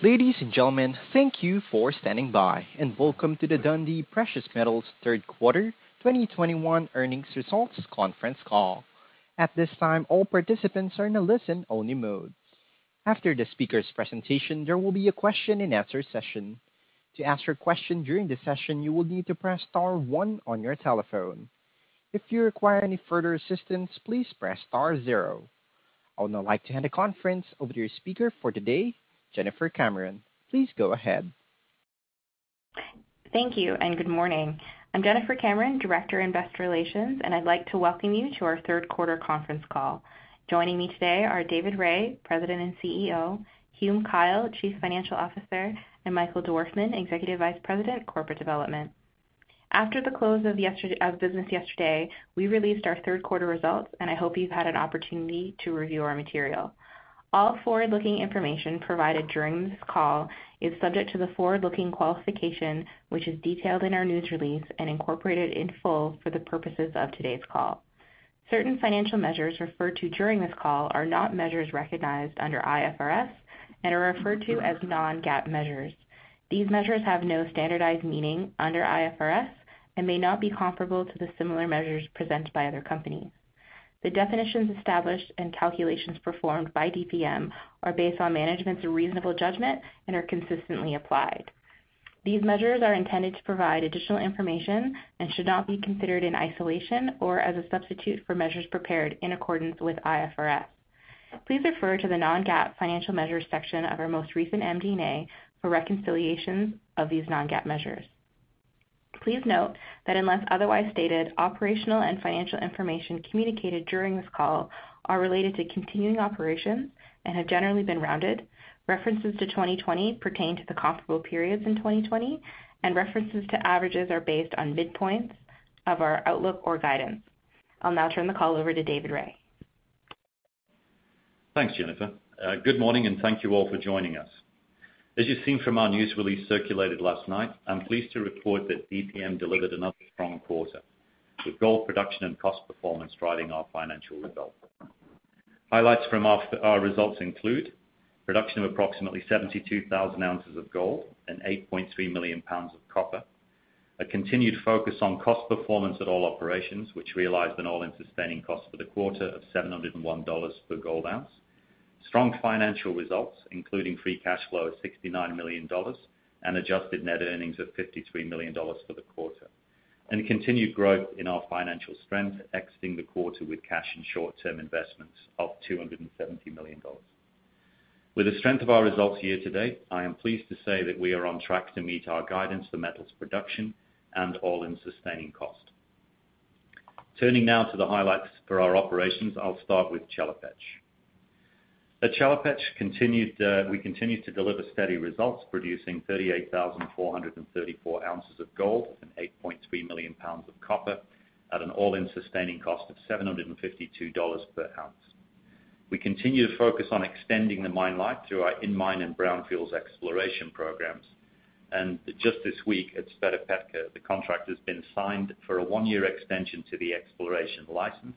Ladies and gentlemen, thank you for standing by, and welcome to the Dundee Precious Metals third quarter 2021 earnings results conference call. At this time, all participants are in a listen-only mode. After the speaker's presentation, there will be a question-and-answer session. To ask your question during the session, you will need to press star one on your telephone. If you require any further assistance, please press star zero. I would now like to hand the conference over to your speaker for today, Jennifer Cameron. Please go ahead. Thank you and good morning. I'm Jennifer Cameron, Director, Investor Relations, and I'd like to welcome you to our third quarter conference call. Joining me today are David Rae, President and CEO, Hume Kyle, Chief Financial Officer, and Michael Dorfman, Executive Vice President, Corporate Development. After the close of business yesterday, we released our third quarter results, and I hope you've had an opportunity to review our material. All forward-looking information provided during this call is subject to the forward-looking qualification, which is detailed in our news release and incorporated in full for the purposes of today's call. Certain financial measures referred to during this call are not measures recognized under IFRS and are referred to as non-GAAP measures. These measures have no standardized meaning under IFRS and may not be comparable to the similar measures presented by other companies. The definitions established and calculations performed by DPM are based on management's reasonable judgment and are consistently applied. These measures are intended to provide additional information and should not be considered in isolation or as a substitute for measures prepared in accordance with IFRS. Please refer to the non-GAAP financial measures section of our most recent MD&A for reconciliations of these non-GAAP measures. Please note that unless otherwise stated, operational and financial information communicated during this call are related to continuing operations and have generally been rounded. References to 2020 pertain to the comparable periods in 2020, and references to averages are based on midpoints of our outlook or guidance. I'll now turn the call over to David Rae. Thanks, Jennifer. Uh, good morning, and thank you all for joining us. As you've seen from our news release circulated last night, I'm pleased to report that DPM delivered another strong quarter, with gold production and cost performance driving our financial results. Highlights from our results include production of approximately 72,000 ounces of gold and 8.3 million pounds of copper. A continued focus on cost performance at all operations, which realized an all-in sustaining cost for the quarter of $701 per gold ounce. Strong financial results, including free cash flow of $69 million and adjusted net earnings of $53 million for the quarter. And continued growth in our financial strength, exiting the quarter with cash and short-term investments of $270 million. With the strength of our results year to date, I am pleased to say that we are on track to meet our guidance for metals production and all-in sustaining cost. Turning now to the highlights for our operations, I'll start with Chelopech. At Chelopech, we continued to deliver steady results, producing 38,434 ounces of gold and 8.3 million pounds of copper at an all-in sustaining cost of $752 per ounce. We continue to focus on extending the mine life through our in-mine and brownfields exploration programs. And just this week at Sveta Petka, the contract has been signed for a one-year extension to the exploration license,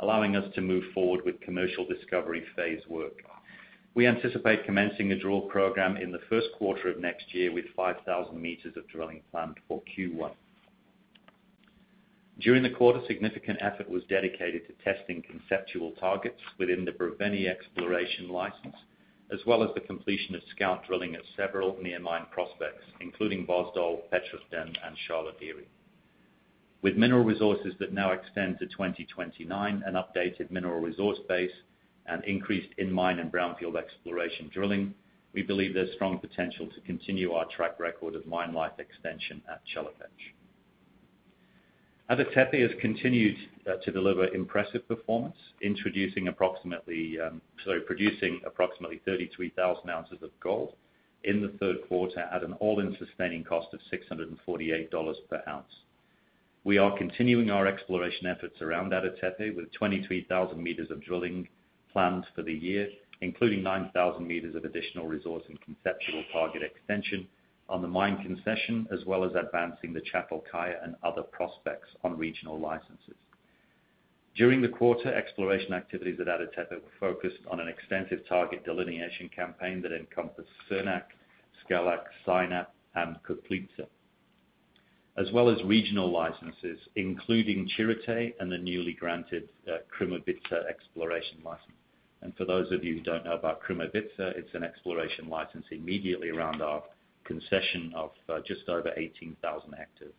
allowing us to move forward with commercial discovery phase work. We anticipate commencing a drill program in the first quarter of next year with 5,000 meters of drilling planned for Q1. During the quarter, significant effort was dedicated to testing conceptual targets within the Brevene exploration license, as well as the completion of scout drilling at several near mine prospects, including Vozdol, Petrovden, and Sharlo Dere. With mineral resources that now extend to 2029, an updated mineral resource base, and increased in-mine and brownfield exploration drilling, we believe there's strong potential to continue our track record of mine life extension at Chelopech. Ada Tepe has continued uh, to deliver impressive performance, um, producing approximately 33,000 ounces of gold in the third quarter at an all-in sustaining cost of $648 per ounce. We are continuing our exploration efforts around Ada Tepe with 23,000 meters of drilling planned for the year, including 9,000 meters of additional resource and conceptual target extension on the mine concession, as well as advancing the Çatalkaya and other prospects on regional licenses. During the quarter, exploration activities at Ada Tepe were focused on an extensive target delineation campaign that encompassed Surnak, Skalak, Synap, and Kuklitsa, as well as regional licenses, including Chirite and the newly granted uh, Krumovitsa exploration license. And for those of you who don't know about Krumovitsa, it's an exploration license immediately around our concession of uh, just over 18,000 hectares.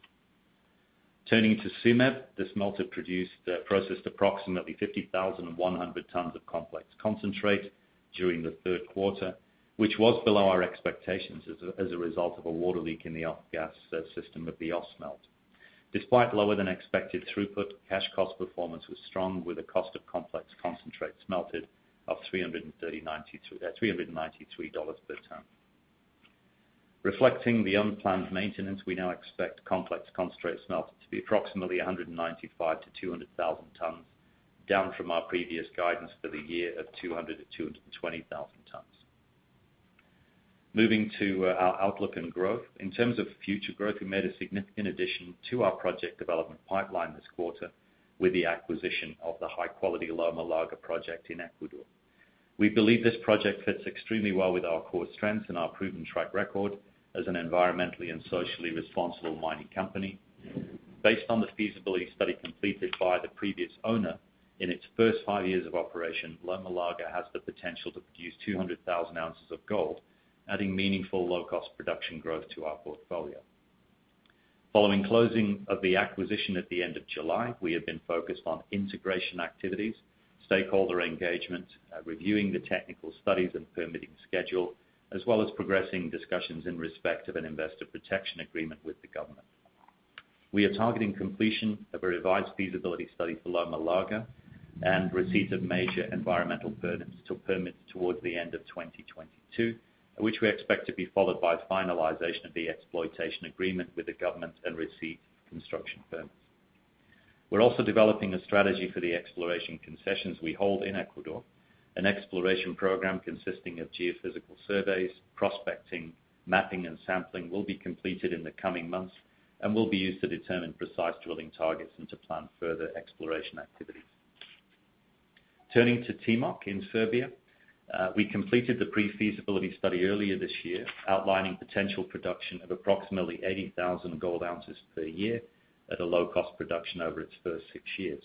Turning to Tsumeb, the smelter uh, processed approximately 50,100 tons of complex concentrate during the third quarter, which was below our expectations as a result of a water leak in the off-gas uh, system of the Ausmelt. Despite lower than expected throughput, cash cost performance was strong with a cost of complex concentrate smelted of $393 uh, per ton. Reflecting the unplanned maintenance, we now expect complex concentrate smelted to be approximately 195,000-200,000 tons, down from our previous guidance for the year of 200,000-220,000 tons. Moving to uh, our outlook and growth. In terms of future growth, we made a significant addition to our project development pipeline this quarter with the acquisition of the high-quality Loma Larga project in Ecuador. We believe this project fits extremely well with our core strengths and our proven track record as an environmentally and socially responsible mining company. Based on the feasibility study completed by the previous owner, in its first five years of operation, Loma Larga has the potential to produce 200,000 ounces of gold, adding meaningful low-cost production growth to our portfolio. Following closing of the acquisition at the end of July, we have been focused on integration activities, stakeholder engagement, uh, reviewing the technical studies and permitting schedule, as well as progressing discussions in respect of an investor protection agreement with the government. We are targeting completion of a revised feasibility study for Loma Larga and receipt of major environmental permits towards the end of 2022, which we expect to be followed by finalization of the exploitation agreement with the government and receipt of construction permits. We're also developing a strategy for the exploration concessions we hold in Ecuador. An exploration program consisting of geophysical surveys, prospecting, mapping, and sampling will be completed in the coming months and will be used to determine precise drilling targets and to plan further exploration activities. Turning to Timok in Serbia, Uh, we completed the pre-feasibility study earlier this year, outlining potential production of approximately 80,000 gold ounces per year at a low cost production over its first six years,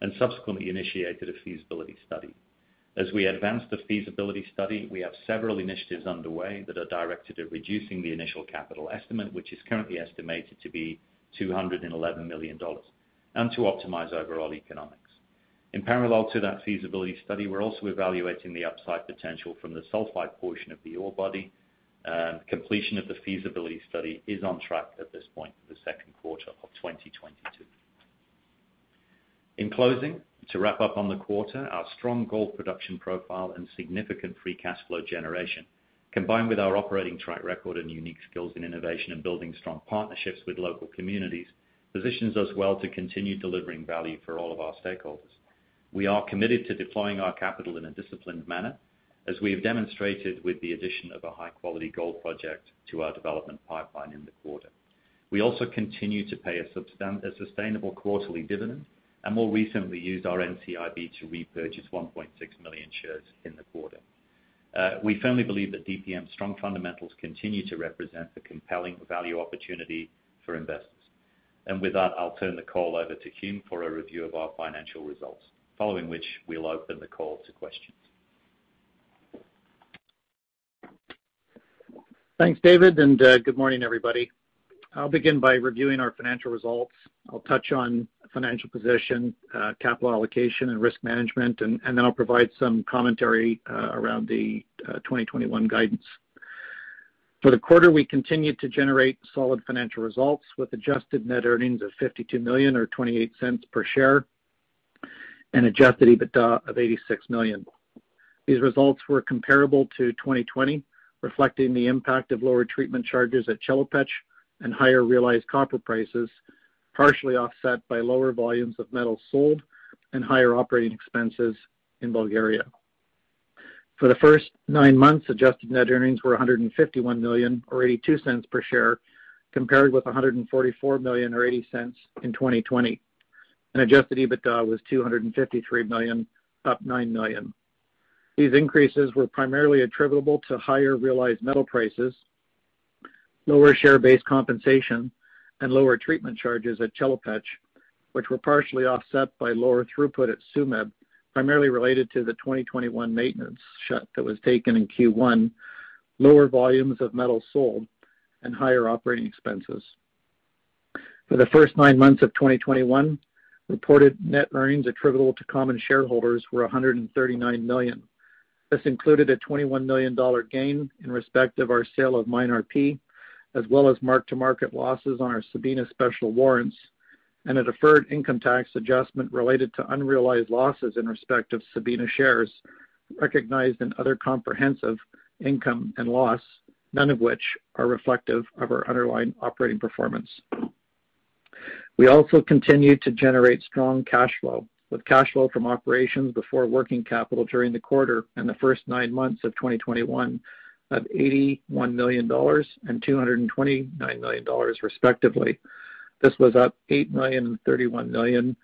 and subsequently initiated a feasibility study. As we advance the feasibility study, we have several initiatives underway that are directed at reducing the initial capital estimate, which is currently estimated to be $211 million, and to optimize overall economics. In parallel to that feasibility study, we're also evaluating the upside potential from the sulfide portion of the ore body. Um, completion of the feasibility study is on track at this point for the second quarter of 2022. In closing, to wrap up on the quarter, our strong gold production profile and significant free cash flow generation, combined with our operating track record and unique skills in innovation and building strong partnerships with local communities, positions us well to continue delivering value for all of our stakeholders. We are committed to deploying our capital in a disciplined manner, as we have demonstrated with the addition of a high-quality gold project to our development pipeline in the quarter. We also continue to pay a sustainable quarterly dividend, and more recently used our NCIB to repurchase 1.6 million shares in the quarter. Uh, we firmly believe that DPM's strong fundamentals continue to represent a compelling value opportunity for investors. And with that, I'll turn the call over to Hume for a review of our financial results, following which we'll open the call to questions. Thanks, David, and uh, good morning, everybody. I'll begin by reviewing our financial results. I'll touch on financial position, uh, capital allocation, and risk management, and then I'll provide some commentary uh, around the 2021 guidance. For the quarter, we continued to generate solid financial results with adjusted net earnings of 52 million or $0.28 per share and adjusted EBITDA of 86 million. These results were comparable to 2020, reflecting the impact of lower treatment charges at Chelopech and higher realized copper prices, partially offset by lower volumes of metal sold and higher operating expenses in Bulgaria. For the first nine months, adjusted net earnings were 151 million or $0.82 per share, compared with 144 million or $0.80 in 2020. And adjusted EBITDA was 253 million, up 9 million. These increases were primarily attributable to higher realized metal prices, lower share-based compensation, and lower treatment charges at Chelopech, which were partially offset by lower throughput at Tsumeb, primarily related to the 2021 maintenance shut that was taken in Q1, lower volumes of metal sold, and higher operating expenses. For the first nine months of 2021, reported net earnings attributable to common shareholders were $139 million. This included a $21 million gain in respect of our sale of MineRP, as well as mark-to-market losses on our Sabina special warrants and a deferred income tax adjustment related to unrealized losses in respect of Sabina shares recognized in other comprehensive income and loss, none of which are reflective of our underlying operating performance. We also continued to generate strong cash flow, with cash flow from operations before working capital during the quarter and the first nine months of 2021 of $81 million and $229 million, respectively. This was up $8 million and $31 million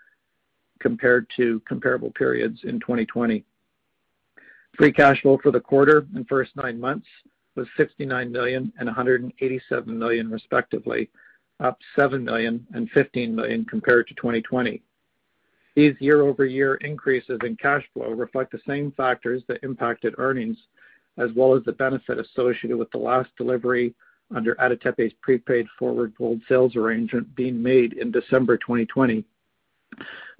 compared to comparable periods in 2020. Free cash flow for the quarter and first nine months was $69 million and $187 million, respectively, up $7 million and $15 million compared to 2020. These year-over-year increases in cash flow reflect the same factors that impacted earnings, as well as the benefit associated with the last delivery under Ada prepaid forward gold sales arrangement being made in December 2020,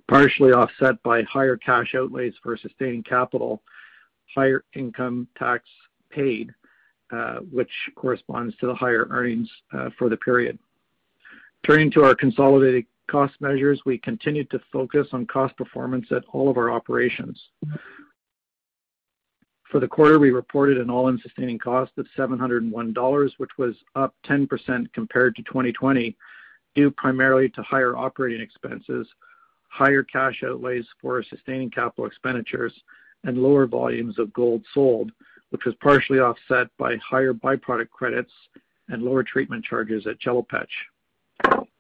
partially offset by higher cash outlays for sustaining capital, higher income tax paid, uh, which corresponds to the higher earnings uh, for the period. Turning to our consolidated cost measures, we continued to focus on cost performance at all of our operations. For the quarter, we reported an all-in sustaining cost of $701, which was up 10% compared to 2020, due primarily to higher operating expenses, higher cash outlays for sustaining capital expenditures, and lower volumes of gold sold, which was partially offset by higher byproduct credits and lower treatment charges at Chelopech.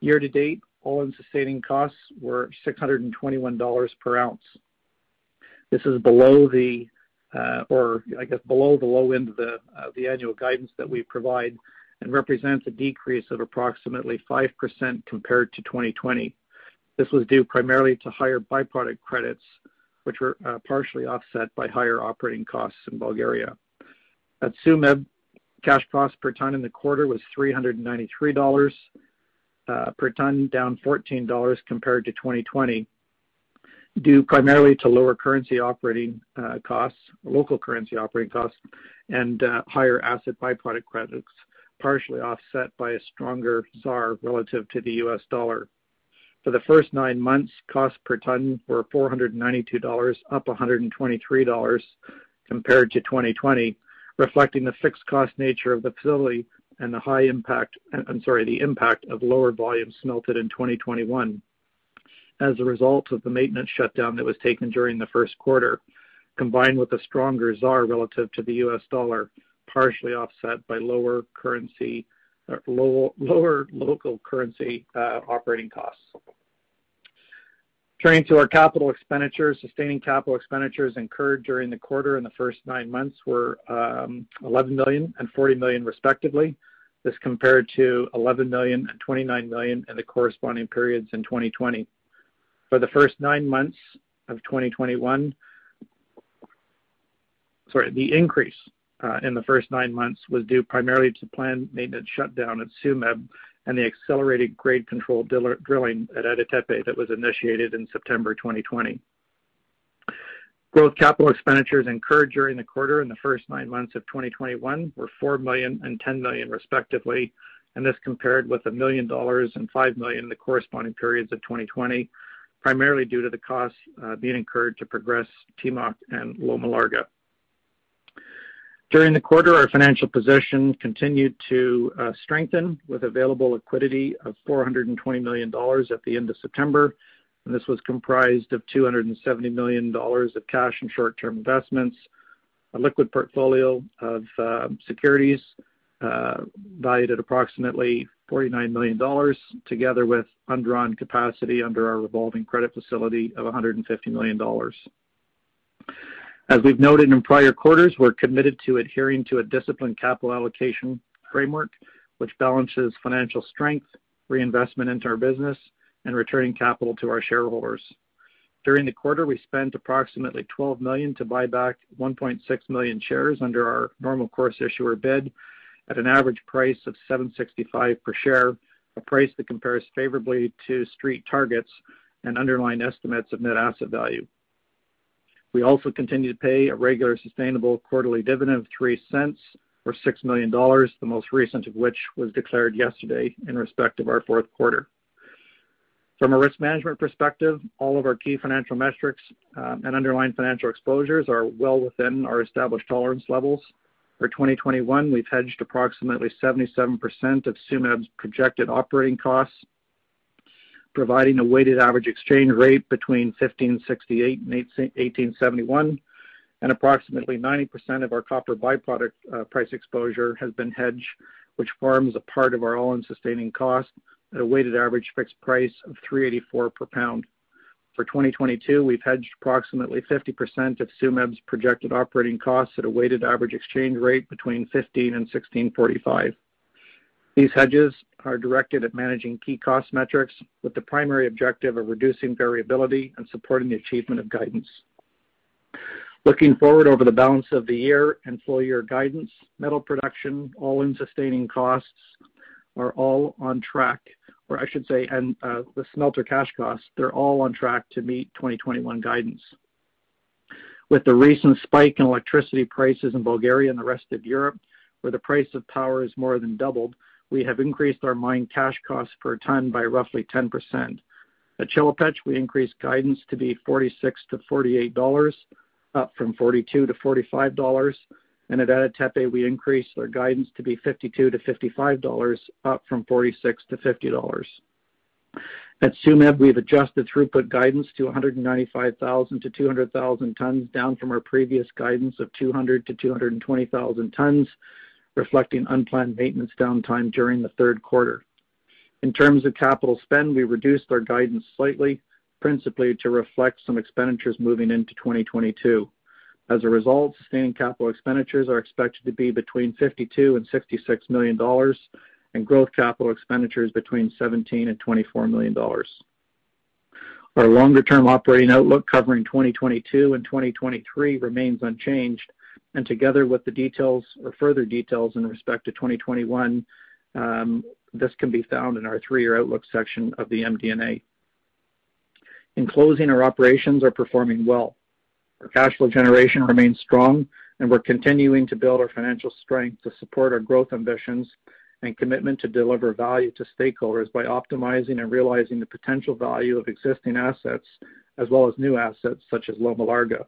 Year to date, all-in sustaining costs were $621 per ounce. This is below the, uh, or I guess below the low end of uh, the annual guidance that we provide and represents a decrease of approximately 5% compared to 2020. This was due primarily to higher byproduct credits, which were uh, partially offset by higher operating costs in Bulgaria. At Tsumeb, cash cost per ton in the quarter was $393 Uh, per ton, down $14 compared to 2020, due primarily to lower currency operating uh, costs, local currency operating costs, and uh, higher acid byproduct credits, partially offset by a stronger ZAR relative to the US dollar. For the first nine months, costs per ton were $492, up $123 compared to 2020, reflecting the fixed cost nature of the facility and the high impact of lower volumes smelted in 2021 as a result of the maintenance shutdown that was taken during the first quarter, combined with a stronger ZAR relative to the US dollar, partially offset by lower uh, lower local currency uh, operating costs. Turning to our capital expenditures. Sustaining capital expenditures incurred during the quarter and the first nine months were um, $11 million and $40 million, respectively. This compared to $11 million and $29 million in the corresponding periods in 2020. For the first nine months of 2021. Sorry, the increase uh, in the first nine months was due primarily to planned maintenance shutdown at Tsumeb and the accelerated grade control drilling at Ada Tepe that was initiated in September 2020. Growth capital expenditures incurred during the quarter and the first nine months of 2021 were $4 million and $10 million, respectively, and this compared with $1 million and $5 million in the corresponding periods of 2020, primarily due to the costs uh, being incurred to progress Timok and Loma Larga. During the quarter, our financial position continued to uh, strengthen with available liquidity of 420 million dollars at the end of September, and this was comprised of 270 million dollars of cash and short-term investments, a liquid portfolio of um, securities uh, valued at approximately 49 million dollars, together with undrawn capacity under our revolving credit facility of 150 million dollars. As we've noted in prior quarters, we're committed to adhering to a disciplined capital allocation framework, which balances financial strength, reinvestment into our business, and returning capital to our shareholders. During the quarter, we spent approximately 12 million to buy back 1.6 million shares under our normal course issuer bid at an average price of 7.65 per share, a price that compares favorably to street targets and underlying estimates of net asset value. We also continue to pay a regular sustainable quarterly dividend of 0.03 or 6 million dollars, the most recent of which was declared yesterday in respect of our fourth quarter. From a risk management perspective, all of our key financial metrics uh, and underlying financial exposures are well within our established tolerance levels. For 2021, we've hedged approximately 77% of Tsumeb's projected operating costs, providing a weighted average exchange rate between 15.68 and 18.71, and approximately 90% of our copper byproduct uh, price exposure has been hedged, which forms a part of our all-in sustaining cost at a weighted average fixed price of $3.84 per pound. For 2022, we've hedged approximately 50% of Tsumeb's projected operating costs at a weighted average exchange rate between 15 and 16.45. These hedges are directed at managing key cost metrics with the primary objective of reducing variability and supporting the achievement of guidance. Looking forward over the balance of the year and full year guidance, metal production, all-in sustaining costs are all on track, or I should say, and uh, the smelter cash costs, they're all on track to meet 2021 guidance. With the recent spike in electricity prices in Bulgaria and the rest of Europe, where the price of power has more than doubled, we have increased our mine cash costs per ton by roughly 10%. At Chelopech, we increased guidance to be $46-$48, up from $42-$45. And at Ada Tepe, we increased our guidance to be $52-$55, up from $46-$50. At Tsumeb, we've adjusted throughput guidance to 195,000-200,000 tons, down from our previous guidance of 200,000-220,000 tons, reflecting unplanned maintenance downtime during the third quarter. In terms of capital spend, we reduced our guidance slightly, principally to reflect some expenditures moving into 2022. As a result, sustaining capital expenditures are expected to be between 52 million and 66 million dollars, and growth capital expenditures between 17 million and 24 million dollars. Our longer-term operating outlook covering 2022 and 2023 remains unchanged, and together with the details or further details in respect to 2021, um, this can be found in our three-year outlook section of the MD&A. In closing, our operations are performing well. Our cash flow generation remains strong, and we're continuing to build our financial strength to support our growth ambitions and commitment to deliver value to stakeholders by optimizing and realizing the potential value of existing assets as well as new assets such as Loma Larga.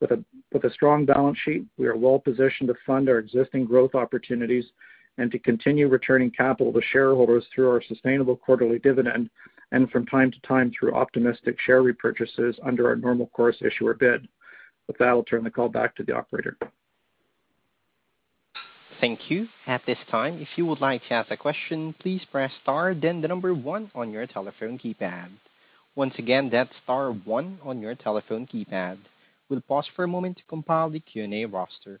With a strong balance sheet, we are well positioned to fund our existing growth opportunities and to continue returning capital to shareholders through our sustainable quarterly dividend and from time to time through opportunistic share repurchases under our normal course issuer bid. With that, I'll turn the call back to the operator. Thank you. At this time, if you would like to ask a question, please press star then the number one on your telephone keypad. Once again, that's star one on your telephone keypad. We'll pause for a moment to compile the Q&A roster.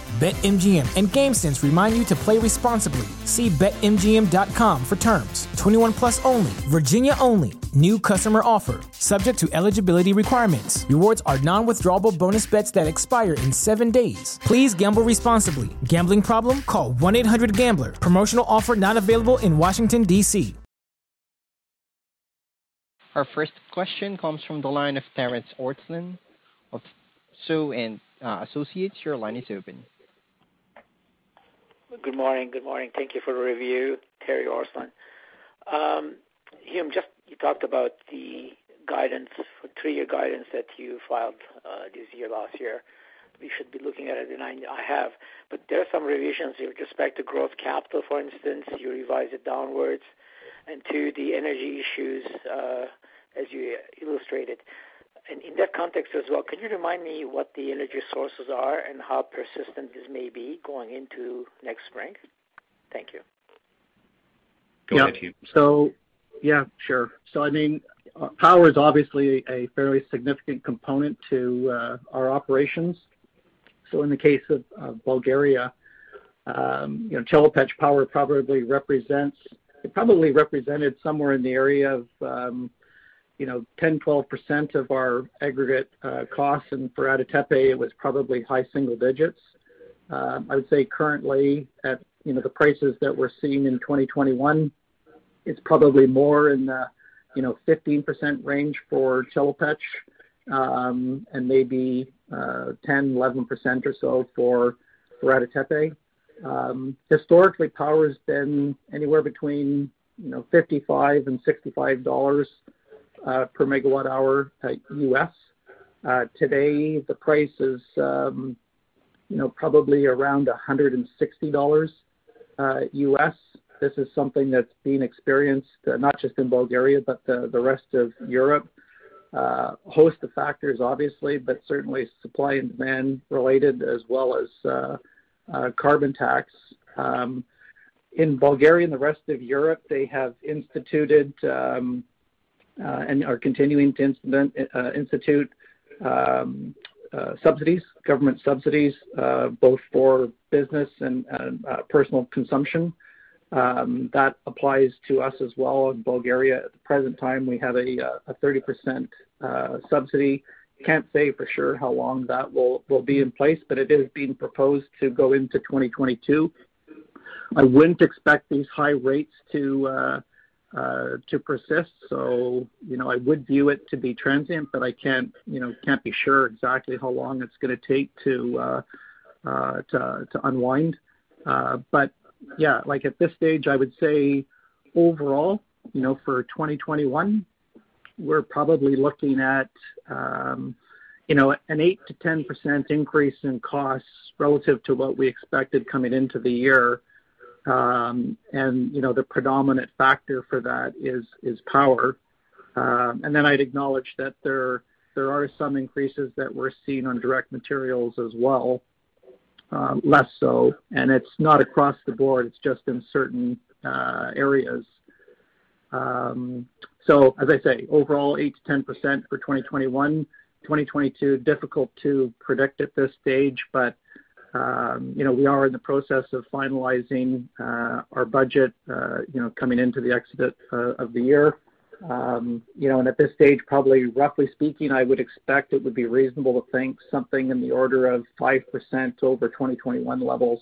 BetMGM and GameSense remind you to play responsibly. See BetMGM.com for terms. 21 plus only, Virginia only. New customer offer, subject to eligibility requirements. Rewards are non withdrawable bonus bets that expire in seven days. Please gamble responsibly. Gambling problem? Call 1 800 Gambler. Promotional offer not available in Washington, D.C. Our first question comes from the line of Terrence Ortslan of So and uh, Associates. Your line is open. Good morning. Good morning. Thank you for the review, Terry Ortslan. Um, Hume, just you talked about the guidance, for three-year guidance that you filed uh, this year, last year. We should be looking at it, and I, I have. But there are some revisions with respect to growth capital, for instance. You revised it downwards, and to the energy issues, uh, as you illustrated. And in that context as well, can you remind me what the energy sources are and how persistent this may be going into next spring? Thank you. Go ahead, Hume. So, yeah, sure. So, I mean, uh, power is obviously a fairly significant component to uh, our operations. So, in the case of uh, Bulgaria, um, you know, Chelopech power probably represents it probably represented somewhere in the area of um, you know, 10%-12% of our aggregate uh, costs, and for Ada Tepe, it was probably high single digits. Um, I would say currently at, you know, the prices that we're seeing in 2021, it's probably more in the, you know, 15% range for Chelopech, um, and maybe 10%-11% uh, or so for Ada Tepe. Um, historically, power has been anywhere between, you know, 55 and 65 dollars uh, per megawatt hour U.S. Uh, today, the price is um, you know, probably around $160 U.S. Uh, this is something that's being experienced not just in Bulgaria, but the rest of Europe. Host of factors, obviously, but certainly supply and demand related as well as carbon tax. Um, in Bulgaria and the rest of Europe, they have instituted um, uh, and are continuing to uh, institute um, uh, subsidies, government subsidies, both for business and personal consumption. Um, that applies to us as well in Bulgaria. At the present time, we have a 30% subsidy. Can't say for sure how long that will be in place, but it is being proposed to go into 2022. I wouldn't expect these high rates to uh, to persist. So, you know, I would view it to be transient, but I can't, you know, can't be sure exactly how long it's gonna take to uh, uh, to to unwind. But yeah, like at this stage, I would say overall, you know, for 2021, we're probably looking at, um, you know, an 8%-10% increase in costs relative to what we expected coming into the year. Um, and you know the predominant factor for that is is power. Um, and then I'd acknowledge that there there are some increases that we're seeing on direct materials as well, uh, less so, and it's not across the board. It's just in certain uh, areas. Um, so as I say, overall 8 to 10 percent for 2021. 2022 difficult to predict at this stage, but you know, we are in the process of finalizing uh, our budget, uh, you know, coming into the exit uh, of the year. Um, you know, and at this stage, probably roughly speaking, I would expect it would be reasonable to think something in the order of 5% over 2021 levels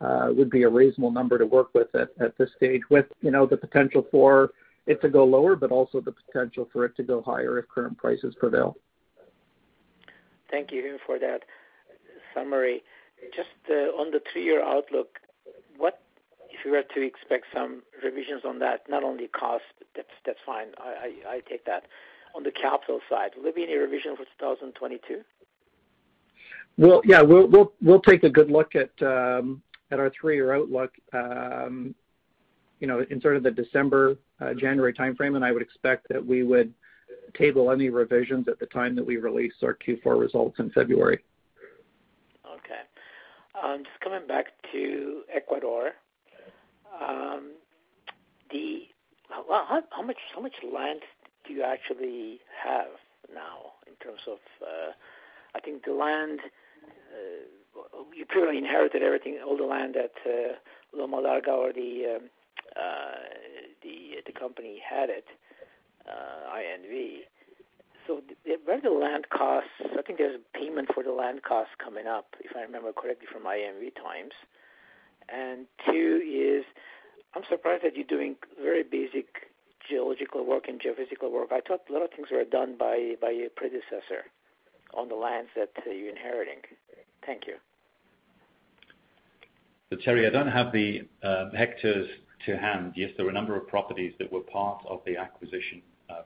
would be a reasonable number to work with at this stage, with, you know, the potential for it to go lower, but also the potential for it to go higher if current prices prevail. Thank you for that summary. Just uh, on the three-year outlook, what if you were to expect some revisions on that, not only cost, that's fine. I take that. On the capital side, will there be any revision for 2022? Well, yeah, we'll take a good look at um, our three-year outlook, um, you know, in sort of the December, uh, January timeframe, and I would expect that we would table any revisions at the time that we release our Q4 results in February. Um, just coming back to Ecuador, um, the well, how how much how much land do you actually have now in terms of, uh, I think the land uh, you purely inherited everything, all the land at Loma Larga or the um, uh, the the company had it, uh, INV. So where the land costs? I think there's a payment for the land costs coming up, if I remember correctly from INV times. And Two is, I'm surprised that you're doing very basic geological work and geophysical work. I thought a lot of things were done by by your predecessor on the lands that you're inheriting. Thank you. So Terry, I don't have the uh, hectares to hand. Yes, there were a number of properties that were part of the acquisition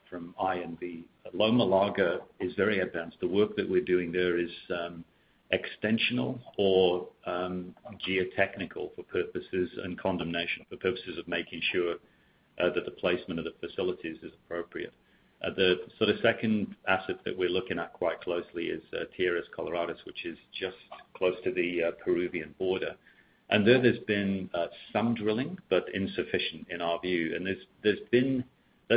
from INV. Loma Larga is very advanced. The work that we're doing there is um, extensional or um, geotechnical for purposes and condemnation, for purposes of making sure uh, that the placement of the facilities is appropriate. Uh, the sort of second asset that we're looking at quite closely is uh, Tierras Coloradas, which is just close to the Peruvian border. And there there's been some drilling, but insufficient in our view. There's say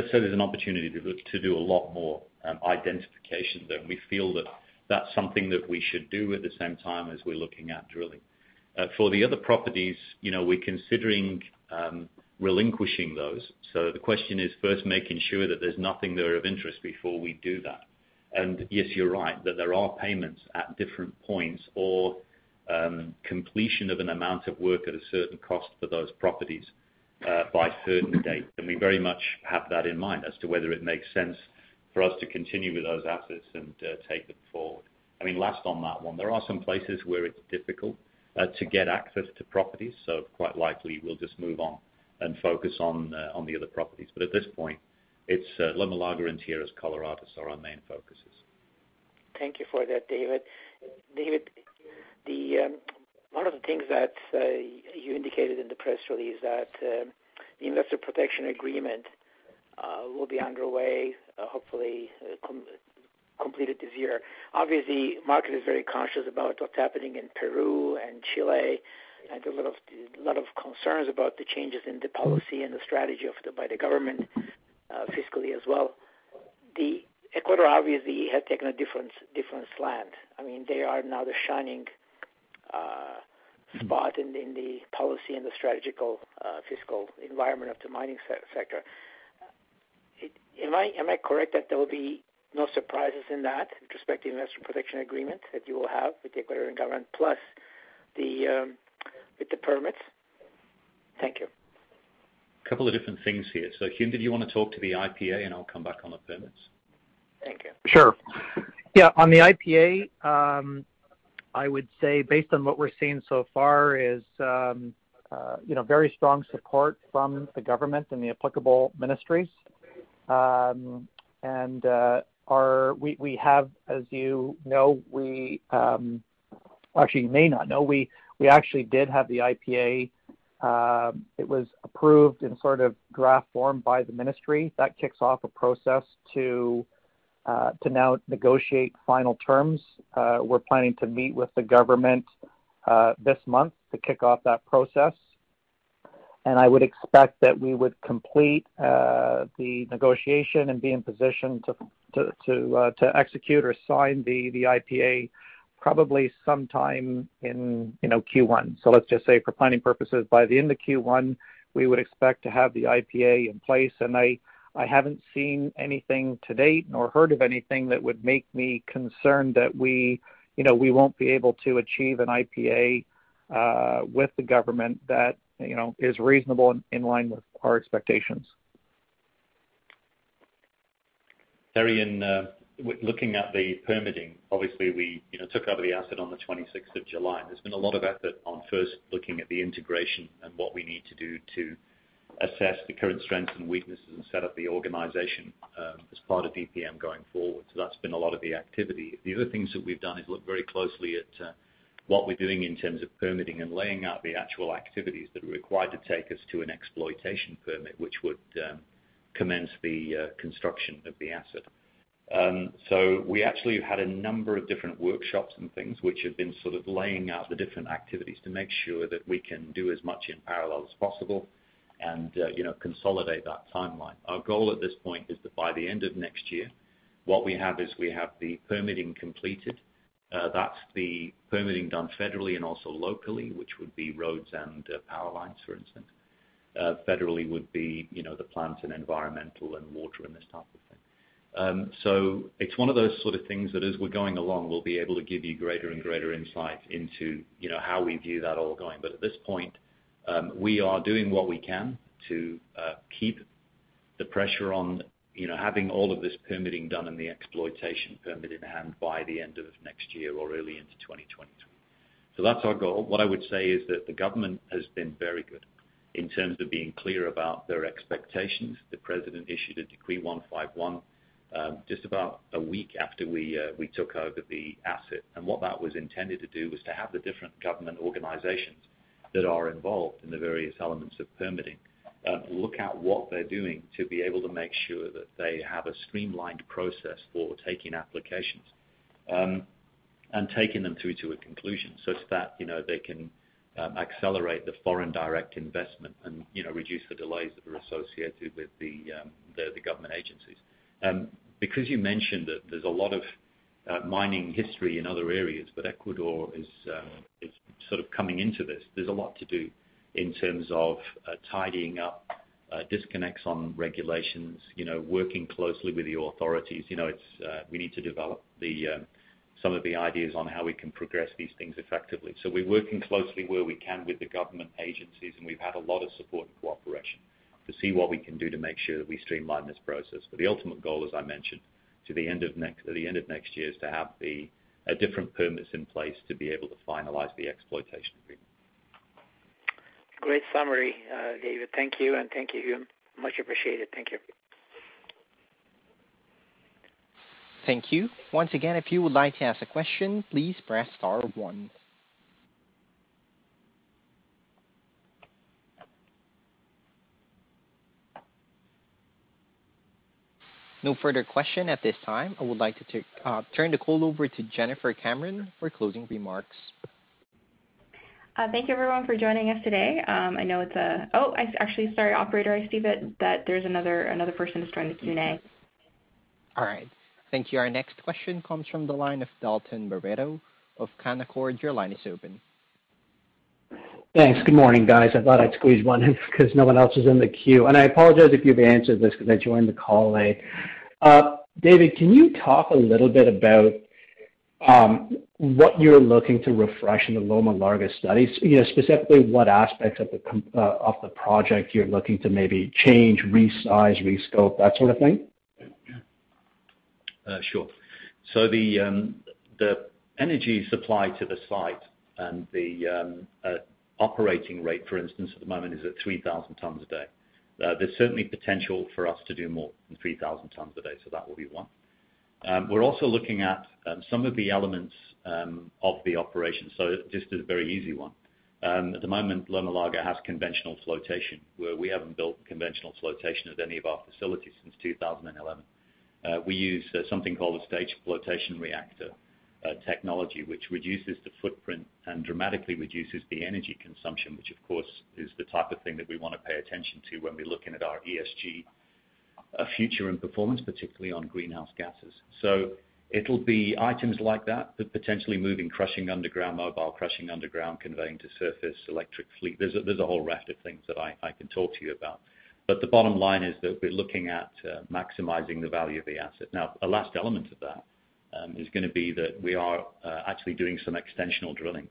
there's an opportunity to do a lot more um, identification there. We feel that that's something that we should do at the same time as we're looking at drilling. Uh, for the other properties, you know, we're considering um, relinquishing those. So the question is first making sure that there's nothing there of interest before we do that. And yes, you're right, that there are payments at different points or um, completion of an amount of work at a certain cost for those properties Uh, by certain date. And we very much have that in mind as to whether it makes sense for us to continue with those assets and uh, take them forward. I mean last on that one, there are some places where it's difficult uh, to get access to properties, so quite likely we'll just move on and focus on the other properties. But at this point, it's Loma Larga and Tierras Coloradas are our main focuses. Thank you for that, David. David, um, one of the things that uh, you indicated in the press release that um, the investor protection agreement uh, will be underway, uh, hopefully completed this year. Obviously, market is very conscious about what's happening in Peru and Chile, and a lot of concerns about the changes in the policy and the strategy by the government fiscally as well. The Ecuador obviously has taken a different slant. I mean, they are now the shining Uh, spot in the policy and the strategical uh, fiscal environment of the mining sector. Am I correct that there will be no surprises in that with respect to investor protection agreement that you will have with the Ecuadorian government plus um, with the permits? Thank you. A couple of different things here. So Hume, did you want to talk to the IPA, and I'll come back on the permits? Thank you. Sure. Yeah, on the IPA, um, I would say based on what we're seeing so far is um, uh, very strong support from the government and the applicable ministries. Um, and uh, we have, as you know, we um, actually you may not know, we actually did have the IPA. It was approved in sort of draft form by the ministry. That kicks off a process to Uh, now negotiate final terms. Uh, we're planning to meet with the government uh, this month to kick off that process. And I would expect that we would complete the negotiation and be in position to execute or sign the IPA probably sometime in you know, Q1. So let's just say for planning purposes, by the end of Q1, we would expect to have the IPA in place. I haven't seen anything to date nor heard of anything that would make me concerned that we you know, we won't be able to achieve an IPA uh, with the government that is reasonable and in line with our expectations. Terry, in uh, looking at the permitting, obviously we took over the asset on the 26th of July. There's been a lot of effort on first looking at the integration and what we need to do to assess the current strengths and weaknesses and set up the organization um, as part of DPM going forward. So that's been a lot of the activity. The other things that we've done is look very closely at uh, what we're doing in terms of permitting and laying out the actual activities that are required to take us to an exploitation permit, which would um, commence the uh, construction of the asset. Um, so we actually have had a number of different workshops and things which have been sort of laying out the different activities to make sure that we can do as much in parallel as possible and uh you know consolidate that timeline. Our goal at this point is that by the end of next year, what we have is we have the permitting completed. That's the permitting done federally and also locally, which would be roads and power lines, for instance. Federally would be, you know, the plants and environmental and water and this type of thing. Um so it's one of those sort of things that as we're going along, we'll be able to give you greater and greater insight into, you know, how we view that all going. But at this point, Um, we are doing what we can to uh, keep the pressure on, you know, having all of this permitting done and the exploitation permit in hand by the end of next year or early into 2023. That's our goal. What I would say is that the government has been very good in terms of being clear about their expectations. The president issued a Decree 151 um, just about a week after uh, we took over the asset. And what that was intended to do was to have the different government organizations that are involved in the various elements of permitting um, look at what they're doing to be able to make sure that they have a streamlined process for taking applications um, and taking them through to a conclusion such that, you know, they can um, accelerate the foreign direct investment and, you know, reduce the delays that are associated with the government agencies. Because you mentioned that there's a lot of Uh, mining history in other areas, but Ecuador um, is sort of coming into this. There's a lot to do in terms of uh, tidying up uh, disconnects on regulations, you know, working closely with the authorities. You know, it's we need to develop the um, some of the ideas on how we can progress these things effectively. So we're working closely where we can with the government agencies, and we've had a lot of support and cooperation to see what we can do to make sure that we streamline this process. But the ultimate goal, as I mentioned, at the end of next year, is to have the uh, different permits in place to be able to finalize the exploitation agreement. Great summary, uh, David. Thank you, and thank you, Hume. Much appreciated. Thank you. Thank you. Once again, if you would like to ask a question, please press star one. No further question at this time. I would like to turn the call over to Jennifer Cameron for closing remarks. Thank you everyone for joining us today. Um, I know it's a oh, I actually, sorry, operator, I see that there's another person who's joined the Q&A. All right. Thank you. Our next question comes from the line of Dalton Baretto of Canaccord. Your line is open. Thanks. Good morning, guys. I thought I'd squeeze one in because no one else is in the queue. And I apologize if you've answered this because I joined the call late. Uh, David, can you talk a little bit about um, what you're looking to refresh in the Loma Larga studies? You know, specifically what aspects of the uh, project you're looking to maybe change, resize, rescope, that sort of thing? Uh, sure. So um, the energy supply to the site and the um, operating rate, for instance, at the moment is at 3,000 tons a day. Uh, there's certainly potential for us to do more than 3,000 tons a day, so that will be one. Um, we're also looking at um, some of the elements um, of the operation. So just a very easy one. At the moment, Loma Larga has conventional flotation, where we haven't built conventional flotation at any of our facilities since 2011. Uh, we use uh, something called a staged flotation reactor Uh, technology, which reduces the footprint and dramatically reduces the energy consumption, which of course is the type of thing that we wanna pay attention to when we're looking at our ESG uh, future and performance, particularly on greenhouse gases. So it'll be items like that, potentially moving crushing underground, mobile crushing underground, conveying to surface, electric fleet. There's there's a whole raft of things that I can talk to you about. But the bottom line is that we're looking at uh, maximizing the value of the asset. Now, a last element of that Um, is gonna be that we are uh, actually doing some extensional drilling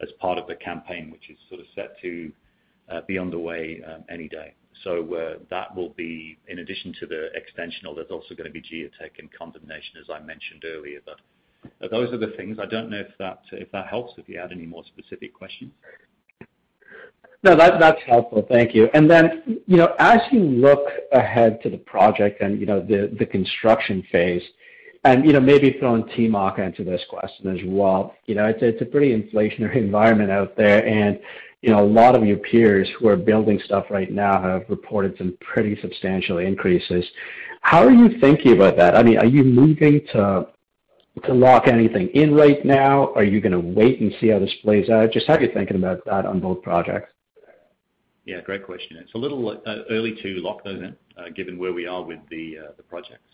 as part of the campaign, which is sort of set to uh, be underway um, any day. So uh, that will be in addition to the extensional, there's also gonna be geotech and condemnation, as I mentioned earlier. But those are the things. I don't know if that helps, if you had any more specific questions. No, that's helpful. Thank you. And then you know, as you look ahead to the project and, you know, the construction phase, you know, maybe throwing Timok into this question as well. You know, it's a pretty inflationary environment out there, and, you know, a lot of your peers who are building stuff right now have reported some pretty substantial increases. How are you thinking about that? I mean, are you moving to to lock anything in right now? Are you gonna wait and see how this plays out? Just how are you thinking about that on both projects? Yeah, great question. It's a little uh, early to lock those in, uh, given where we are with the uh, projects.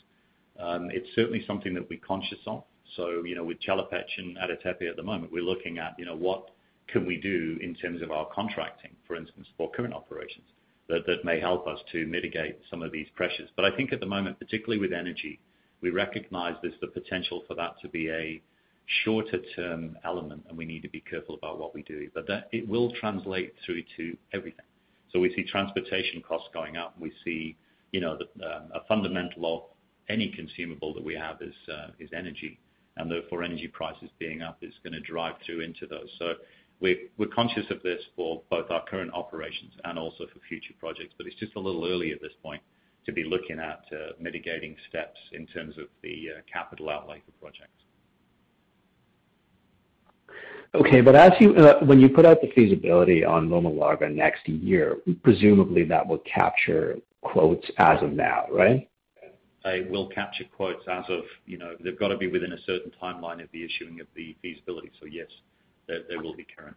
Um, it's certainly something that we're conscious of. So, you know, with Chelopech and Ada Tepe at the moment, we're looking at, you know, what can we do in terms of our contracting, for instance, for current operations that may help us to mitigate some of these pressures. But I think at the moment, particularly with energy, we recognize there's the potential for that to be a shorter term element, and we need to be careful about what we do. But that it will translate through to everything. So we see transportation costs going up. We see, you know, um, a fundamental of any consumable that we have is uh, is energy, and therefore energy prices being up is gonna drive through into those. So we're we're conscious of this for both our current operations and also for future projects, but it's just a little early at this point to be looking at uh, mitigating steps in terms of the uh, capital outlay for projects. Okay. When you put out the feasibility on Loma Larga next year, presumably that will capture quotes as of now, right? It will capture quotes as of, you know, they've got to be within a certain timeline of the issuing of the feasibility. So yes, they will be current.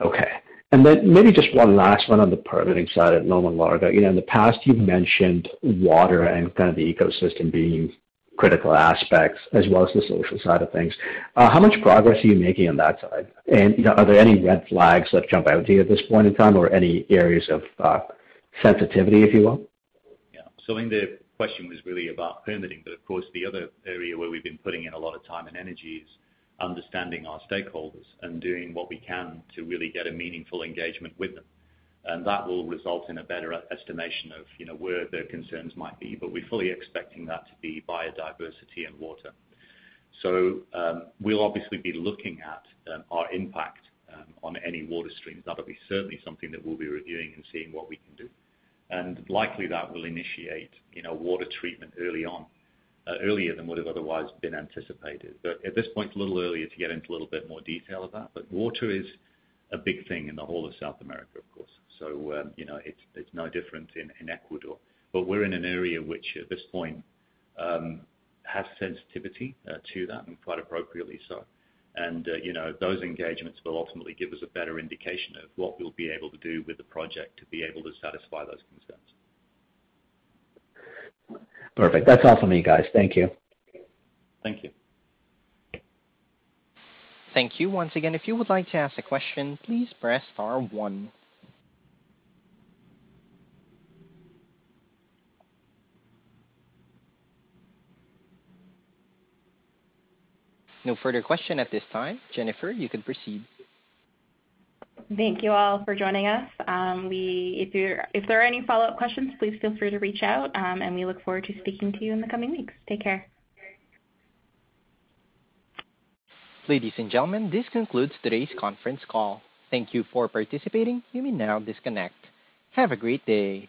Okay. And then maybe just one last one on the permitting side at Loma Larga. You know, in the past, you've mentioned water and kind of the ecosystem being critical aspects as well as the social side of things. Uh, how much progress are you making on that side? And you know, are there any red flags that jump out to you at this point in time or any areas of uh, sensitivity, if you will? I think the question was really about permitting, but of course, the other area where we've been putting in a lot of time and energy is understanding our stakeholders and doing what we can to really get a meaningful engagement with them. And that will result in a better estimation of, you know, where their concerns might be. But we're fully expecting that to be biodiversity and water. So um we'll obviously be looking at our impact on any water streams. That'll be certainly something that we'll be reviewing and seeing what we can do. And likely that will initiate, you know, water treatment early on, uh, earlier than would have otherwise been anticipated. But at this point, it's a little early to get into a little bit more detail of that. But water is a big thing in the whole of South America, of course. So um, you know, it's no different in Ecuador. But we're in an area which at this point um, has sensitivity uh, to that, and quite appropriately so. And uh, you know, those engagements will ultimately give us a better indication of what we'll be able to do with the project to be able to satisfy those concerns. Perfect. That's all for me, guys. Thank you. Thank you. Thank you. Once again, if you would like to ask a question, please press star one. No further question at this time. Jennifer, you can proceed. Thank you all for joining us. Um, we, If there are any follow-up questions, please feel free to reach out, um, and we look forward to speaking to you in the coming weeks. Take care. Ladies and gentlemen, this concludes today's conference call. Thank you for participating. You may now disconnect. Have a great day.